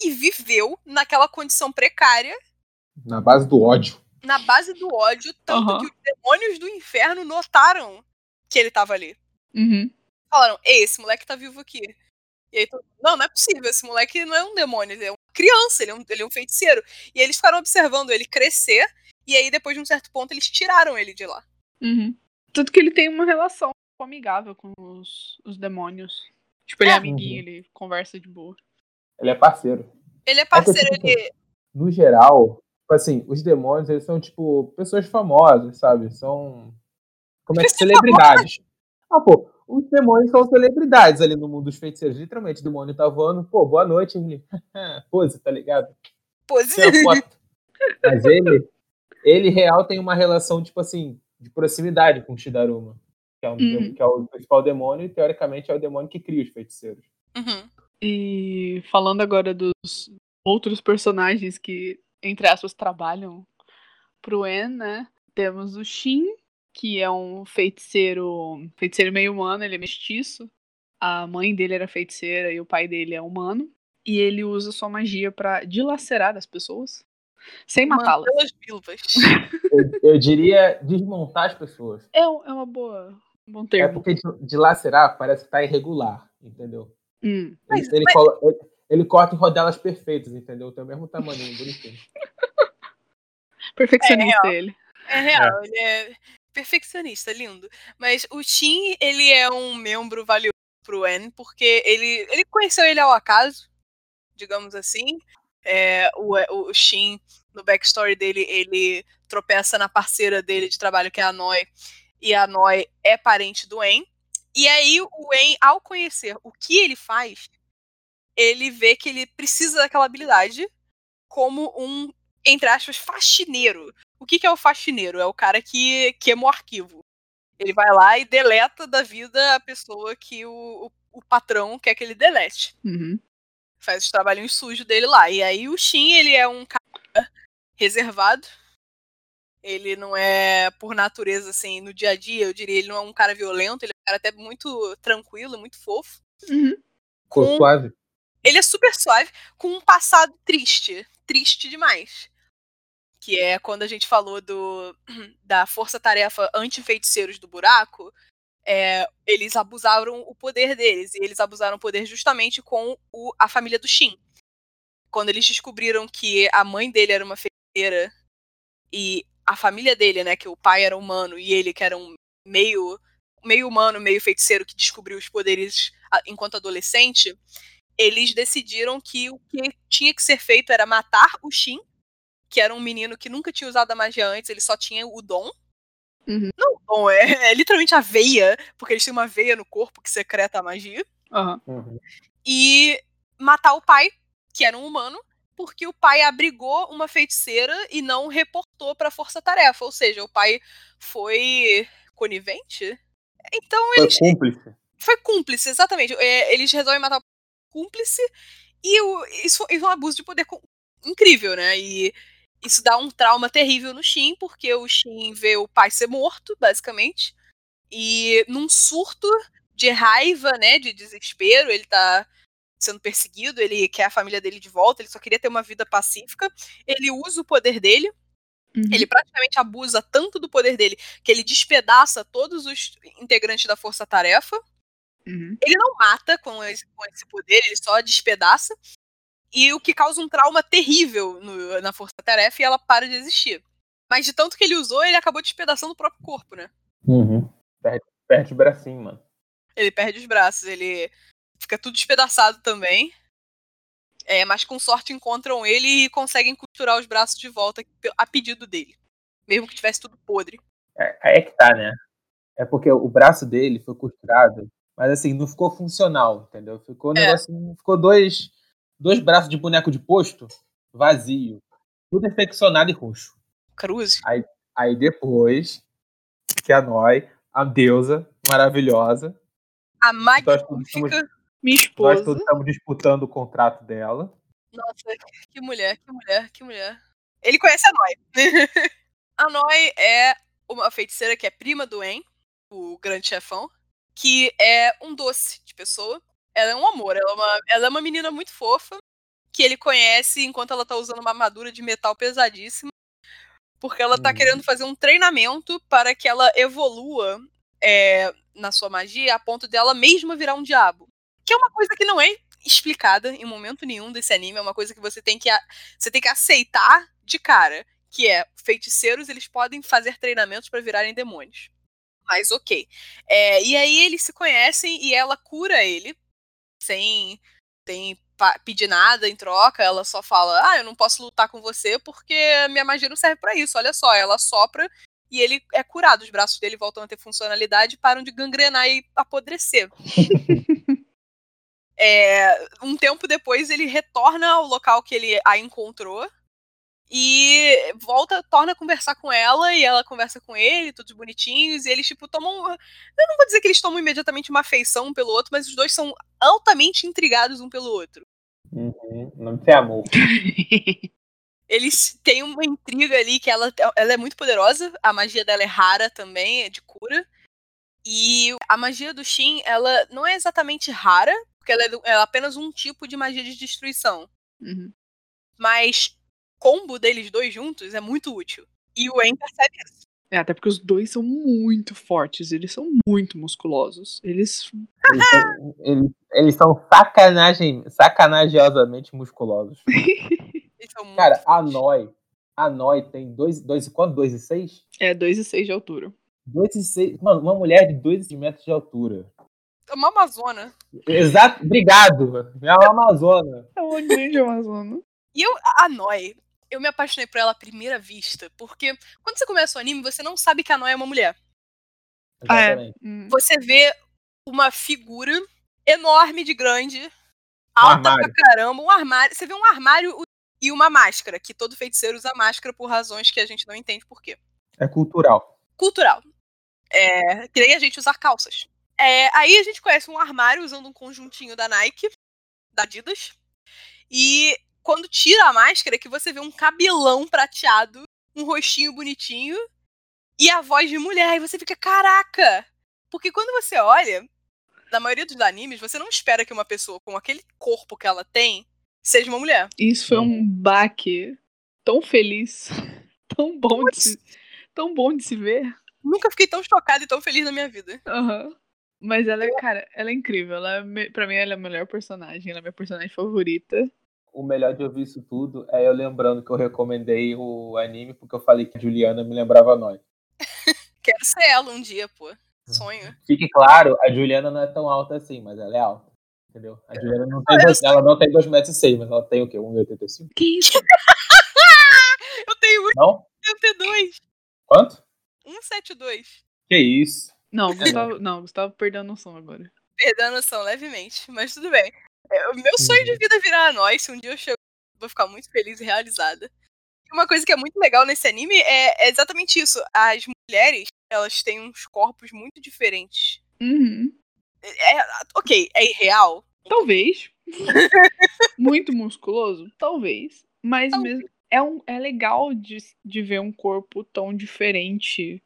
e viveu naquela condição precária,
Na base do ódio.
na base do ódio, tanto
Aham.
que os demônios do inferno notaram que ele tava ali.
Uhum.
Falaram, ei, esse moleque tá vivo aqui. E aí, todo mundo, não, não é possível, esse moleque não é um demônio, ele é uma criança, ele é um, ele é um feiticeiro. E aí eles ficaram observando ele crescer, e aí depois de um certo ponto eles tiraram ele de lá.
Uhum. Tanto que ele tem uma relação amigável com os, os demônios. Tipo, ele é
É.
amiguinho, ele conversa de boa.
Ele é parceiro.
Ele é parceiro,
tipo,
ele.
No geral, tipo assim, os demônios, eles são, tipo, pessoas famosas, sabe? São. Como é que celebridades. Ah, pô, os demônios são celebridades ali no mundo dos feiticeiros. Literalmente, o demônio tá voando, pô, boa noite, ele. Pose, tá ligado?
Pose.
Mas ele, ele real tem uma relação, tipo assim, de proximidade com o Shidaruma. Que é, um,
Uhum.
que é o principal demônio e, teoricamente, é o demônio que cria os feiticeiros.
Uhum.
E falando agora dos outros personagens que, entre aspas, trabalham pro En, né? Temos o Shin, que é um feiticeiro, feiticeiro meio humano, ele é mestiço. A mãe dele era feiticeira e o pai dele é humano. E ele usa sua magia pra dilacerar as pessoas, sem matá-las.
Eu, eu diria desmontar as pessoas.
É, um- é uma boa, um bom
É
termo.
porque de, de lacerar parece que tá irregular, entendeu?
Hum.
Mas-
ele, ele colo- ele- ele corta em rodelas perfeitas, entendeu? Tem o mesmo tamanho, bonitinho.
Perfeccionista ele.
É real, ele é perfeccionista, lindo. Mas o Shin, ele é um membro valioso pro En, porque ele, ele conheceu ele ao acaso, digamos assim. É, o, o Shin, no backstory dele, ele tropeça na parceira dele de trabalho, que é a Noi, e a Noi é parente do En. E aí o En, ao conhecer o que ele faz, ele vê que ele precisa daquela habilidade como um, entre aspas, faxineiro. O que, que é o faxineiro? É o cara que queima o arquivo. Ele vai lá e deleta da vida a pessoa que o, o, o patrão quer que ele delete.
Uhum.
Faz os trabalhinhos sujos dele lá. E aí o Shin, ele é um cara reservado. Ele não é, por natureza, assim, no dia a dia, eu diria, ele não é um cara violento, ele é um cara até muito tranquilo, muito fofo.
Uhum.
Com-
suave?
Ele é super suave, com um passado triste. Triste demais. Que é quando a gente falou do da força-tarefa anti-feiticeiros do buraco. é, eles abusaram o poder deles. E eles abusaram o poder justamente com o- a família do Shin. Quando eles descobriram que a mãe dele era uma feiticeira e a família dele, né, que o pai era humano e ele que era um meio meio humano, meio feiticeiro que descobriu os poderes enquanto adolescente, eles decidiram que o que tinha que ser feito era matar o Shin, que era um menino que nunca tinha usado a magia antes, ele só tinha o dom.
Uhum.
Não o dom, é, é literalmente a veia, porque eles têm uma veia no corpo que secreta a magia.
Aham.
Uhum.
E matar o pai, que era um humano, porque o pai abrigou uma feiticeira e não reportou pra força-tarefa. Ou seja, o pai foi conivente? Então
Foi
eles
cúmplice.
foi cúmplice, exatamente. É, eles resolvem matar o cúmplice e o- isso, isso é um abuso de poder com- incrível, né? E isso dá um trauma terrível no Shin, porque o Shin vê o pai ser morto, basicamente, e num surto de raiva, né, de desespero, ele tá sendo perseguido, ele quer a família dele de volta, ele só queria ter uma vida pacífica, ele usa o poder dele
Uhum.
ele praticamente abusa tanto do poder dele que ele despedaça todos os integrantes da força-tarefa.
Uhum.
Ele não mata com esse, com esse poder, ele só despedaça. E o que causa um trauma terrível no- na força-tarefa e ela para de existir. Mas de tanto que ele usou, ele acabou despedaçando o próprio corpo, né?
Uhum. Perde, perde o bracinho, mano.
Ele perde os braços, ele fica tudo despedaçado também. É, mas com sorte encontram ele e conseguem costurar os braços de volta a pedido dele. Mesmo que tivesse tudo podre.
É, aí é que tá, né? É porque o braço dele foi costurado, mas assim, não ficou funcional, entendeu? Ficou um
É.
negócio. Ficou dois, dois braços de boneco de posto vazio. Tudo infeccionado e roxo.
Cruz.
Aí depois, que a Noi, a deusa maravilhosa,
A
nós
magnífica.
estamos,
Minha
nós
esposa.
todos estamos disputando o contrato dela.
Nossa, que mulher, que mulher, que mulher. Ele conhece a Noi. a Noi é uma feiticeira que é prima do En, o grande chefão, que é um doce de pessoa. Ela é um amor, ela é uma, ela é uma menina muito fofa, que ele conhece enquanto ela tá usando uma armadura de metal pesadíssima, porque ela tá
Uhum.
querendo fazer um treinamento para que ela evolua é, na sua magia a ponto dela mesma virar um diabo. Que é uma coisa que não é explicada em momento nenhum desse anime, é uma coisa que você tem que, você tem que aceitar de cara, que é feiticeiros eles podem fazer treinamentos para virarem demônios. Mas ok. É, e aí eles se conhecem e ela cura ele sem, sem pedir nada em troca, ela só fala: Ah, eu não posso lutar com você porque minha magia não serve para isso. Olha só, ela sopra e ele é curado. Os braços dele voltam a ter funcionalidade e param de gangrenar e apodrecer. é, um tempo depois, ele retorna ao local que ele a encontrou e volta, torna a conversar com ela, e ela conversa com ele, todos bonitinhos, e eles, tipo, tomam. Eu não vou dizer que eles tomam imediatamente uma afeição um pelo outro, mas os dois são altamente intrigados um pelo outro.
Uhum. Não tem amor.
eles têm uma intriga ali que ela, ela é muito poderosa, a magia dela é rara também, é de cura. E a magia do Shin, ela não é exatamente rara, porque ela é, é apenas um tipo de magia de destruição.
Uhum.
Mas combo deles dois juntos é muito útil. E o En percebe isso.
É, até porque os dois são muito fortes, eles são muito musculosos. Eles.
Eles, são, eles, eles são sacanagem, sacanagiosamente musculosos. Cara, a Noi. A Noi tem dois, dois, quanto? 2 e 6?
É, 2 e 6 de altura.
2 e 6. Mano, uma mulher de 2 metros de altura.
É uma Amazona.
Exato, obrigado. É uma Amazona.
É uma grande Amazona.
E eu, a Noi, eu me apaixonei por ela à primeira vista, porque quando você começa o anime, você não sabe que a Noi é uma mulher.
Exatamente.
Ah, é.
Você vê uma figura enorme de grande, alta
armário.
pra caramba, um armário. Você vê um armário e uma máscara, que todo feiticeiro usa máscara por razões que a gente não entende por quê.
É cultural.
Cultural. É, que nem a gente usar calças. É, aí a gente conhece um armário usando um conjuntinho da Nike, da Adidas. E quando tira a máscara, é que você vê um cabelão prateado, um rostinho bonitinho e a voz de mulher. E você fica, caraca! Porque quando você olha, na maioria dos animes, você não espera que uma pessoa com aquele corpo que ela tem seja uma mulher.
Isso foi um baque tão feliz, tão bom de se, tão bom de se ver.
Nunca fiquei tão chocada e tão feliz na minha vida.
Aham. Mas ela é, cara, ela é incrível. Ela é, pra mim, ela é a melhor personagem. Ela é a minha personagem favorita.
O melhor de ouvir isso tudo é eu lembrando que eu recomendei o anime porque eu falei que a Juliana me lembrava nós.
Quero ser ela um dia, pô. Sonho.
Fique claro, a Juliana não é tão alta assim, mas ela é alta. Entendeu? A Juliana não tem, dois, ela não tem 2,6 metros, e seis, mas ela tem o quê? 1,85?
Que isso?
Eu tenho
Não?
1,72.
Quanto?
1,72.
Que isso?
Não, Gustavo, não, Gustavo perdeu a noção agora.
Perdendo a noção levemente, mas tudo bem. É, O meu sonho de vida é virar a nós. Se um dia eu chego, vou ficar muito feliz e realizada. E uma coisa que é muito legal nesse anime é, é exatamente isso. As mulheres, elas têm uns corpos muito diferentes.
Uhum.
É, ok, é irreal.
Talvez. Muito musculoso? Talvez. Mas
Talvez.
mesmo. É, um, é legal de, de ver um corpo tão diferente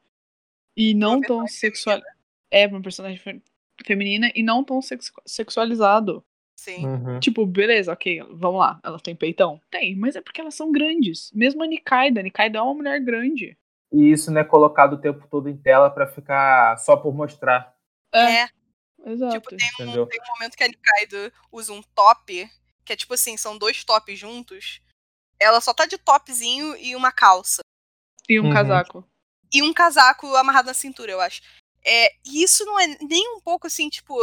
e não tão sexual. É, uma personagem fe- feminina e não tão sex- sexualizado.
Sim.
Uhum.
Tipo, beleza, ok, vamos lá. Elas têm peitão? Tem, mas é porque elas são grandes. Mesmo a Nikaida. A Nikaida é uma mulher grande.
E isso não é colocado o tempo todo em tela pra ficar só por mostrar,
É,
Exato.
tipo, tem um,
entendeu?
tem um momento que a Nikaido usa um top, que é tipo assim, são dois tops juntos. Ela só tá de topzinho e uma calça.
E um
Uhum.
casaco.
e um casaco amarrado na cintura, eu acho. É, e isso não é nem um pouco assim, tipo,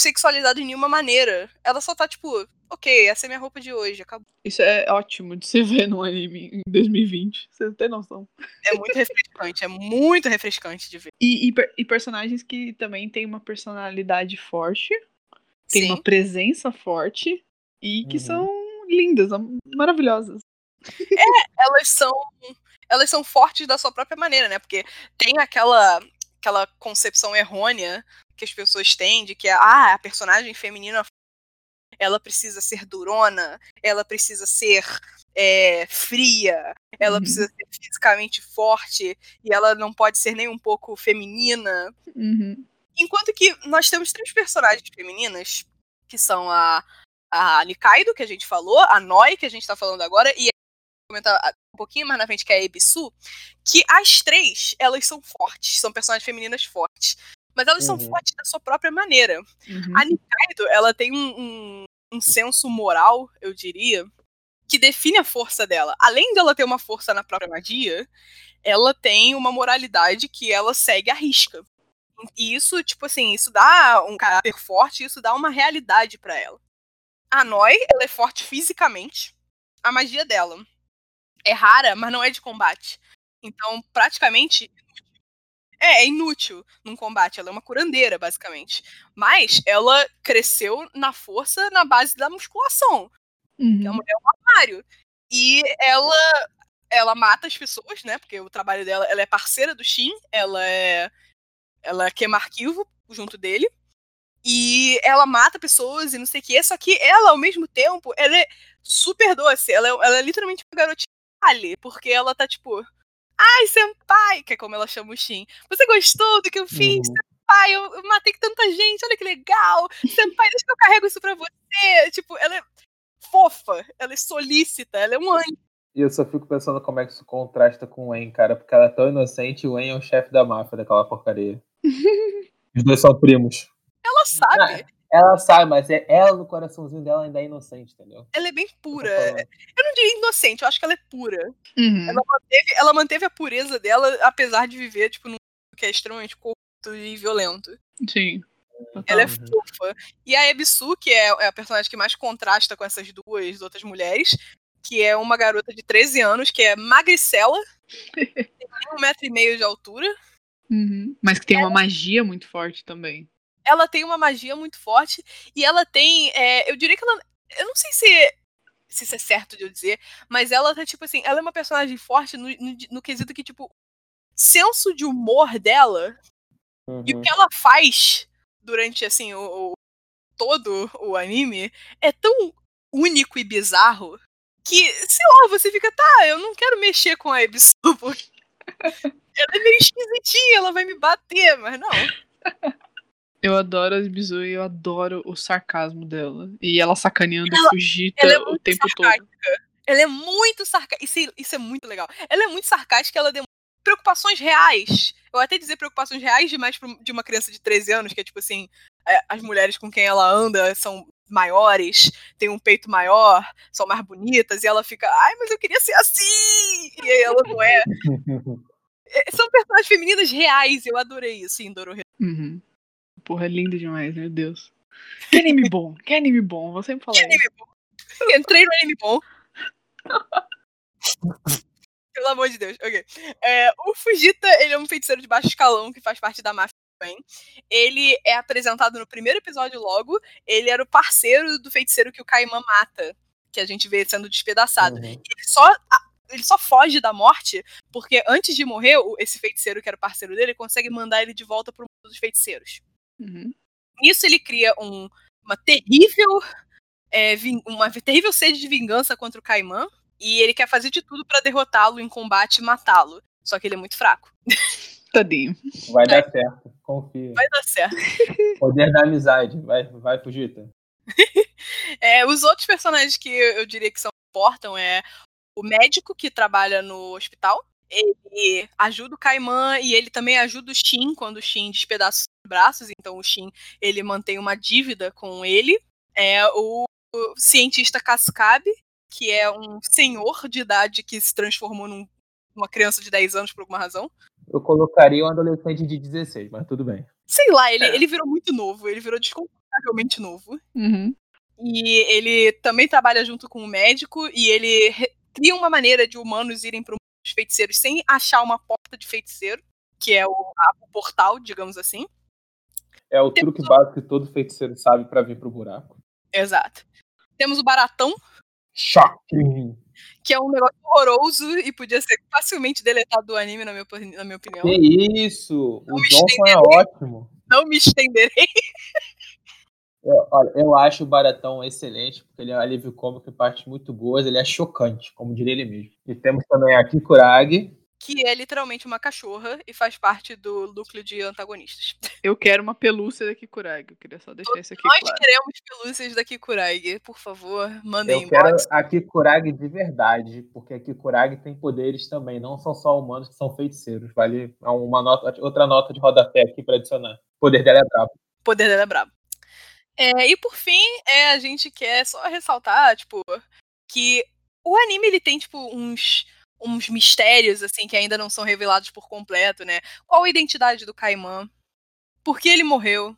sexualizado de nenhuma maneira. Ela só tá, tipo, ok, essa é minha roupa de hoje, acabou.
Isso é ótimo de se ver num anime em 2020. Você tem noção.
É muito refrescante, é muito refrescante de ver.
E, e e personagens que também têm uma personalidade forte, têm
Sim.
uma presença forte e que
Uhum.
são lindas, maravilhosas.
Elas são. Elas são fortes da sua própria maneira, né? Porque tem aquela, aquela concepção errônea que as pessoas têm de que ah, a personagem feminina ela precisa ser durona, ela precisa ser é, fria, ela
Uhum.
precisa ser fisicamente forte e ela não pode ser nem um pouco feminina.
Uhum.
Enquanto que nós temos três personagens femininas, que são a, a Nikaido, que a gente falou, a Noi, que a gente tá falando agora, e a comentar um pouquinho mais na frente, que é a Ebisu, que as três, elas são fortes, são personagens femininas fortes. Mas elas são
Uhum.
fortes da sua própria maneira.
Uhum.
A Nikaido, ela tem um, um, um senso moral, eu diria, que define a força dela. Além dela ter uma força na própria magia, ela tem uma moralidade que ela segue à risca. E isso, tipo assim, isso dá um caráter forte, isso dá uma realidade pra ela. A Noi, ela é forte fisicamente. A magia dela é rara, mas não é de combate. Então, praticamente. É, é inútil num combate. Ela é uma curandeira, basicamente. Mas ela cresceu na força na base da musculação.
Uhum.
A mulher é um armário. E ela ela mata as pessoas, né? Porque o trabalho dela, ela é parceira do Shin, ela é ela queima arquivo junto dele. E ela mata pessoas e não sei o que. Só que ela, ao mesmo tempo, ela é super doce. Ela é, ela é literalmente uma garotinha ali, porque ela tá tipo. Ai, senpai! Que é como ela chama o Shin. Você gostou do que eu fiz?
Uhum.
Senpai, eu, eu matei tanta gente, olha que legal! Senpai, deixa que eu carrego isso pra você! Tipo, ela é fofa, ela é solícita, ela é um anjo.
E eu só fico pensando como é que isso contrasta com o Wen, cara, porque ela é tão inocente e o Wen é o chefe da máfia daquela porcaria. Os dois são primos.
Ela sabe,
Ela sabe, mas é- ela no coraçãozinho dela ainda é inocente, entendeu?
ela é bem
tô
pura. Eu não diria inocente, eu acho que ela é pura.
Uhum.
Ela manteve, ela manteve a pureza dela, apesar de viver, tipo, num mundo que é extremamente corrupto e violento.
Sim.
Ela é
Uhum.
fofa. E a Ebisu, que é, é a personagem que mais contrasta com essas duas outras mulheres, que é uma garota de 13 anos, que é magricela, tem um metro e meio de altura.
Uhum. Mas que tem uma magia muito forte também.
Ela tem uma magia muito forte e ela tem. é, eu diria que ela. Eu não sei se, se isso é certo de eu dizer, mas ela tá, tipo assim, ela é uma personagem forte no, no, no quesito que, tipo, senso de humor dela E o
Uhum.
que ela faz durante, assim, o, o- todo o anime é tão único e bizarro que, sei lá, você fica, tá, eu não quero mexer com a Ebisu, porque ela é meio esquisitinha, ela vai me bater, mas não.
Eu adoro as Bizu e eu adoro o sarcasmo dela. E ela sacaneando
Ela-
Fujita
ela é
o tempo
sarcástica.
todo.
Ela é muito sarcástica, isso, isso é muito legal. Ela é muito sarcástica, ela demonstra preocupações reais. Eu até dizer preocupações reais demais de uma criança de 13 anos, que é tipo assim, é, as mulheres com quem ela anda são maiores, têm um peito maior, são mais bonitas, e ela fica, ai, mas eu queria ser assim! E aí ela não é. É, São personagens femininas reais, eu adorei isso em Dorohedoro.
Uhum. Porra, é lindo demais, meu Deus. Que anime bom, que anime bom, vou sempre falar
Que anime bom. Entrei no anime bom. Pelo amor de Deus, ok. É, o Fujita, ele é um feiticeiro de baixo escalão que faz parte da máfia também. Ele é apresentado no primeiro episódio logo. Ele era o parceiro do feiticeiro que o Kaiman mata, que a gente vê sendo despedaçado.
Uhum.
Ele só, ele só foge da morte porque antes de morrer, o- esse feiticeiro que era o parceiro dele consegue mandar ele de volta pro mundo dos feiticeiros.
Uhum.
Nisso ele cria um- uma terrível é, uma terrível sede de vingança contra o Kaiman e ele quer fazer de tudo pra derrotá-lo em combate e matá-lo. Só que ele é muito fraco.
Tadinho.
Vai dar certo, confia.
Vai dar certo.
Poder da amizade. Vai, vai, Fujita.
É, os outros personagens que eu eu diria que são importam é o médico que trabalha no hospital. Ele ajuda o Kaiman e ele também ajuda o Shin quando o Shin despedaça braços. Então o Shin ele mantém uma dívida com ele. É o, o cientista Cascabe, que é um senhor de idade que se transformou num- numa criança de 10 anos por alguma razão.
Eu colocaria um adolescente de 16, mas tudo bem.
Sei lá, ele,
É.
ele virou muito novo, ele virou desconfortavelmente novo.
Uhum.
E ele também trabalha junto com o médico e ele cria uma maneira de humanos irem para os feiticeiros sem achar uma porta de feiticeiro, que é o, a- o portal, digamos assim.
É o truque básico que todo feiticeiro sabe pra vir pro buraco.
Exato. Temos o Baratão,
Choque!
que é um negócio horroroso e podia ser facilmente deletado do anime, na minha, na minha opinião.
Que isso!
Não
O Johnson é ótimo.
Não me estenderei.
Eu, olha, eu acho o Baratão excelente, porque ele é um alívio cômico em partes muito boas, ele é chocante, como diria ele mesmo. E temos também a Kikuragi,
Que é literalmente uma cachorra e faz parte do núcleo de antagonistas.
Eu quero uma pelúcia da Kikuragi. Eu queria só deixar isso aqui
Nós
claro.
queremos pelúcias da Kikuragi. Por favor, mandem
eu quero a Kikuragi de verdade, porque a Kikuragi tem poderes também, não são só humanos que são feiticeiros. Vale uma nota, outra nota de rodapé aqui para adicionar. O poder dela é brabo.
O poder dela é brabo. É, e por fim, é, a gente quer só ressaltar, tipo, que o anime ele tem, tipo, uns, uns mistérios, assim, que ainda não são revelados por completo, né? Qual a identidade do Kaiman? Por que ele morreu?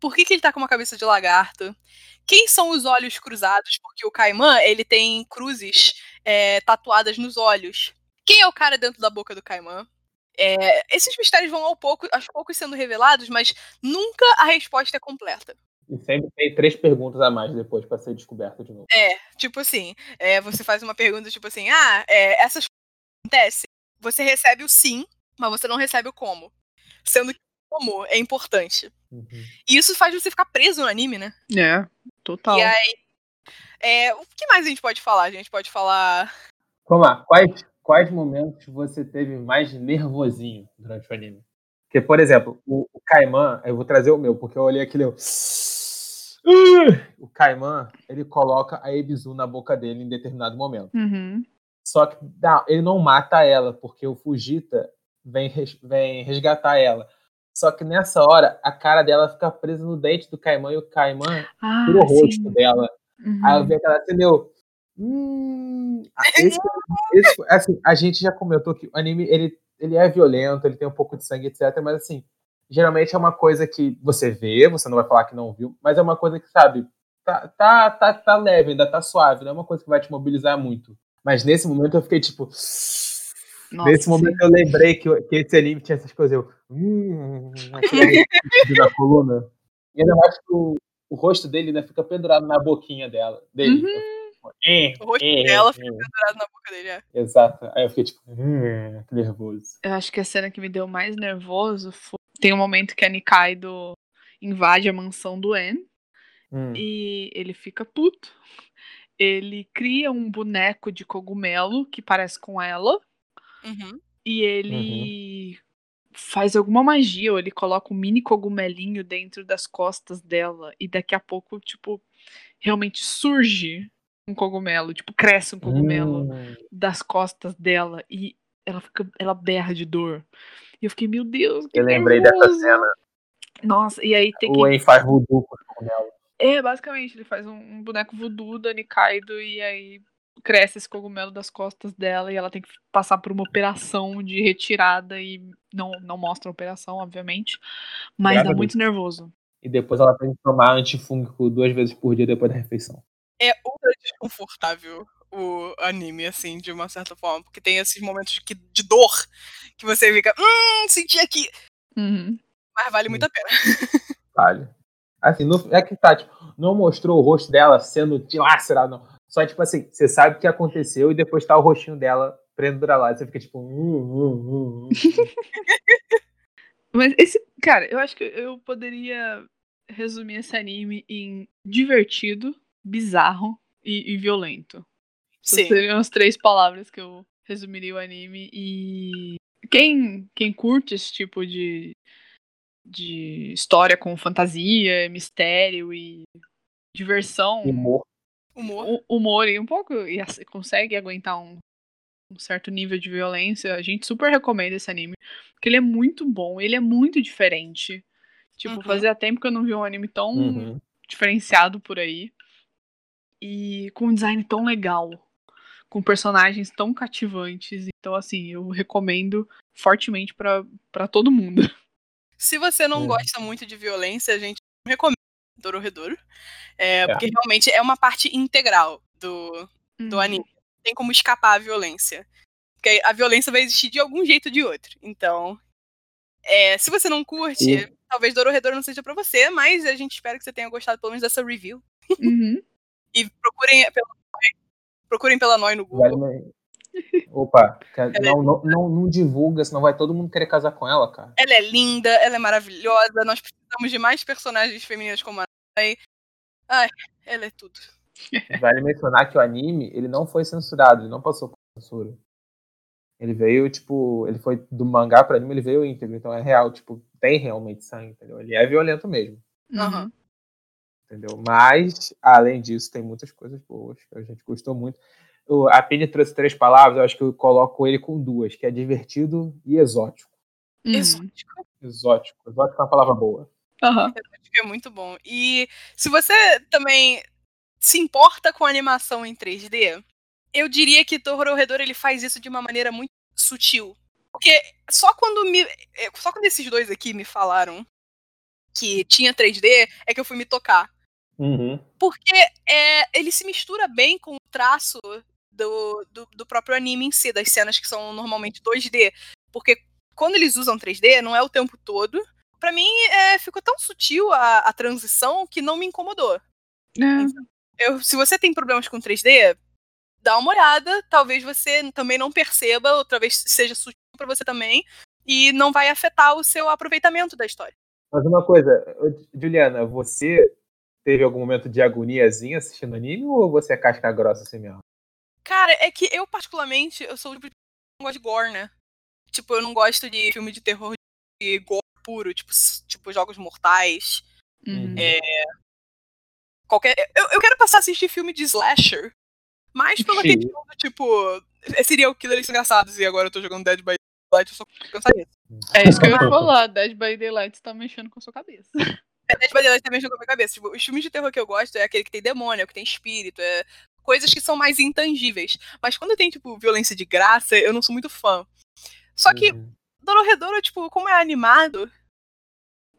Por que, que ele tá com uma cabeça de lagarto? Quem são os olhos cruzados? Porque o Caimã, ele tem cruzes é, tatuadas nos olhos. Quem é o cara dentro da boca do Caimã? É, esses mistérios vão ao pouco, aos poucos sendo revelados, mas nunca a resposta é completa.
E sempre tem três perguntas a mais depois para ser descoberto de novo.
É, tipo assim, é, você faz uma pergunta tipo assim, ah, é, essas coisas acontecem. Você recebe o sim, mas você não recebe o como. Sendo que o como é importante.
Uhum.
E isso faz você ficar preso no anime, né?
É, total.
E aí. É, o que mais a gente pode falar? A gente pode falar.
Vamos lá, quais, quais momentos você teve mais nervosinho durante o anime? Porque, por exemplo, o, o Caimã, eu vou trazer o meu, porque eu olhei aquele. Eu... O Caimã, ele coloca a Ebizu na boca dele em determinado momento.
Uhum.
Só que não, ele não mata ela, porque o Fujita vem, res- vem resgatar ela. Só que nessa hora, a cara dela fica presa no dente do Caimã e o Caimã
Ah,
tira o rosto dela.
Uhum.
Aí eu vi aquela cena e eu. Hum, esse, esse- assim, a gente já comentou que o anime ele, ele é violento, ele tem um pouco de sangue, etc. Mas assim, geralmente é uma coisa que você vê, você não vai falar que não viu, mas é uma coisa que, sabe, tá, tá, tá, tá leve, ainda tá suave, não é uma coisa que vai te mobilizar muito. Mas nesse momento eu fiquei tipo.
Nossa,
nesse
sim.
momento eu lembrei que, que esse anime tinha essas coisas. Eu. Hum, na coluna. E ainda mais que o, o rosto dele ainda fica pendurado na boquinha dela. Dele.
Uhum.
Eu fiquei, tipo, "Eh,
O rosto
eh,
dela
eh".
fica pendurado na boca dele. é.
Exato. Aí eu fiquei tipo, hum, que nervoso.
Eu acho que a cena que me deu mais nervoso foi. Tem um momento que a Nikaido invade a mansão do En
Hum.
e ele fica puto. Ele cria um boneco de cogumelo que parece com ela
Uhum.
e ele faz alguma magia, ou ele coloca um mini cogumelinho dentro das costas dela e daqui a pouco, tipo, realmente surge um cogumelo, tipo, cresce um cogumelo
Hum.
das costas dela e ela fica, ela berra de dor. E eu fiquei, meu Deus, que
Eu lembrei dessa cena.
Nossa, e aí tem que
O faz voodoo com o cogumelo.
É, basicamente, ele faz um, um boneco voodoo da Nikaido e aí cresce esse cogumelo das costas dela e ela tem que passar por uma operação de retirada e não, não mostra a operação, obviamente, mas dá
a
muito nervoso.
E depois ela tem que tomar antifúngico duas vezes por dia depois da refeição.
É ultra desconfortável o anime, assim, de uma certa forma. Porque tem esses momentos que, de dor que você fica, hum, senti aqui.
Uhum.
Mas vale muito a pena.
Vale. Assim, no, é que tá, tipo, não mostrou o rosto dela sendo dilacerado, não. Só, tipo assim, você sabe o que aconteceu e depois tá o rostinho dela pendurado lá. Você fica tipo. Hum, hum, hum, hum.
Mas esse, cara, eu acho que eu poderia resumir esse anime em divertido, bizarro e, e violento. Essas
Sim.
seriam as três palavras que eu resumiria o anime. E quem, quem curte esse tipo de, de história com fantasia, mistério e diversão,
Humor.
Humor.
hu- humor e um pouco e consegue aguentar um, um certo nível de violência, a gente super recomenda esse anime. Porque ele é muito bom, ele é muito diferente. Tipo,
Uhum.
fazia tempo que eu não vi um anime tão
Uhum.
diferenciado por aí. E com um design tão legal. Com personagens tão cativantes. Então, assim, eu recomendo fortemente pra todo mundo.
Se você não
Uhum.
gosta muito de violência, a gente recomenda Dororedoro. É,
É.
Porque realmente é uma parte integral do, do
Uhum.
anime. Tem como escapar a violência. Porque a violência vai existir de algum jeito ou de outro. Então, é, se você não curte,
E-
talvez Dororedoro não seja pra você, mas a gente espera que você tenha gostado pelo menos dessa review.
Uhum.
E procurem pela, procurem pela Noi no Google.
Vale Opa, cara, não, não, não, não divulga, senão vai todo mundo querer casar com ela, cara.
Ela é linda, ela é maravilhosa. Nós precisamos de mais personagens femininas como a. Ai, ela é tudo.
Vale mencionar que o anime, ele não foi censurado, ele não passou por censura. Ele veio, tipo, ele foi do mangá pra anime, ele veio íntegro, então é real, tipo, tem realmente sangue, entendeu? Ele é violento mesmo,
Aham.
entendeu? Mas, além disso, tem muitas coisas boas que a gente gostou muito. A Penny trouxe três palavras, eu acho que eu coloco ele com duas, que é divertido e exótico.
Uhum.
Exótico.
Exótico. Exótico é uma palavra boa.
Exótico é muito bom. E se você também se importa com animação em 3D, eu diria que Torredor ele faz isso de uma maneira muito sutil. Porque só quando me. é, Só quando esses dois aqui me falaram que tinha 3D, é que eu fui me tocar.
Uhum.
Porque é, ele se mistura bem com o traço do, do, do, próprio anime em si, das cenas que são normalmente 2D. Porque quando eles usam 3D, não é o tempo todo. Para mim, é, ficou tão sutil a, a, transição que não me incomodou.
É.
Eu, se você tem problemas com 3D, dá uma olhada. Talvez você também não perceba, ou talvez seja sutil para você também. E não vai afetar o seu aproveitamento da história.
Mas uma coisa, Juliana, você teve algum momento de agoniazinha assistindo anime ou você é casca grossa assim mesmo?
Cara, é que eu, particularmente, eu sou o tipo de não gosto de gore, né? Tipo, eu não gosto de filme de terror de gore puro, tipo, tipo Jogos Mortais.
Uhum.
É... Qualquer. Eu, eu quero passar a assistir filme de slasher. Mais pela
Sim.
questão do tipo. Serial killers engraçados. E agora eu tô jogando Dead by Daylight, eu só cansar disso.
É isso que eu ia falar. Dead by Daylight tá mexendo com a sua cabeça.
É, Dead by Daylight tá mexendo com a minha cabeça. Tipo, os filmes de terror que eu gosto é aquele que tem demônio, que tem espírito, é coisas que são mais intangíveis. Mas quando tem, tipo, violência de graça, eu não sou muito fã. Só que
Uhum.
Dororedoro, tipo, como é animado,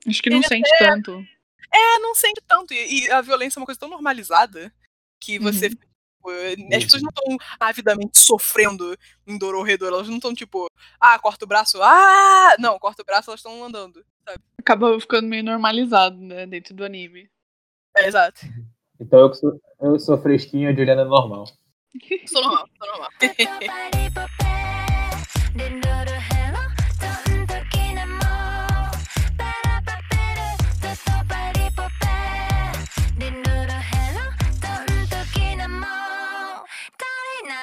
Acho que não sente tanto.
é, não sente tanto. E, e a violência é uma coisa tão normalizada que você.
Uhum.
tipo, As pessoas não estão avidamente sofrendo em Dororedoro. Elas não estão, tipo, ah, corta o braço, ah! Não, corta o braço, elas estão andando. Sabe?
Acaba ficando meio normalizado, né, dentro do anime.
É, exato.
Então eu sou, eu sou fresquinho, a Juliana é normal.
Sou normal, sou normal.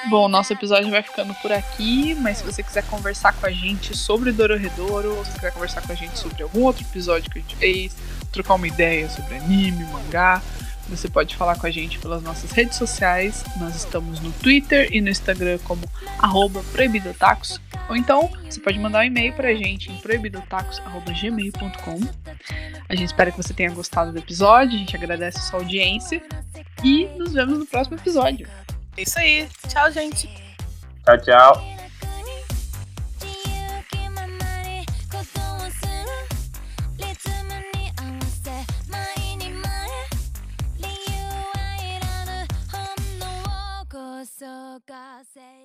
Bom, nosso episódio vai ficando por aqui, mas se você quiser conversar com a gente sobre Dororedoro, ou se quiser conversar com a gente sobre algum outro episódio que a gente fez, trocar uma ideia sobre anime, mangá, você pode falar com a gente pelas nossas redes sociais. Nós estamos no Twitter e no Instagram como arroba proibidotacos. Ou então, você pode mandar um e-mail pra gente em proibidotacos.gmail.com. A gente espera que você tenha gostado do episódio, a gente agradece a sua audiência e nos vemos no próximo episódio.
É isso aí. Tchau, gente.
Tchau, tchau. そがせ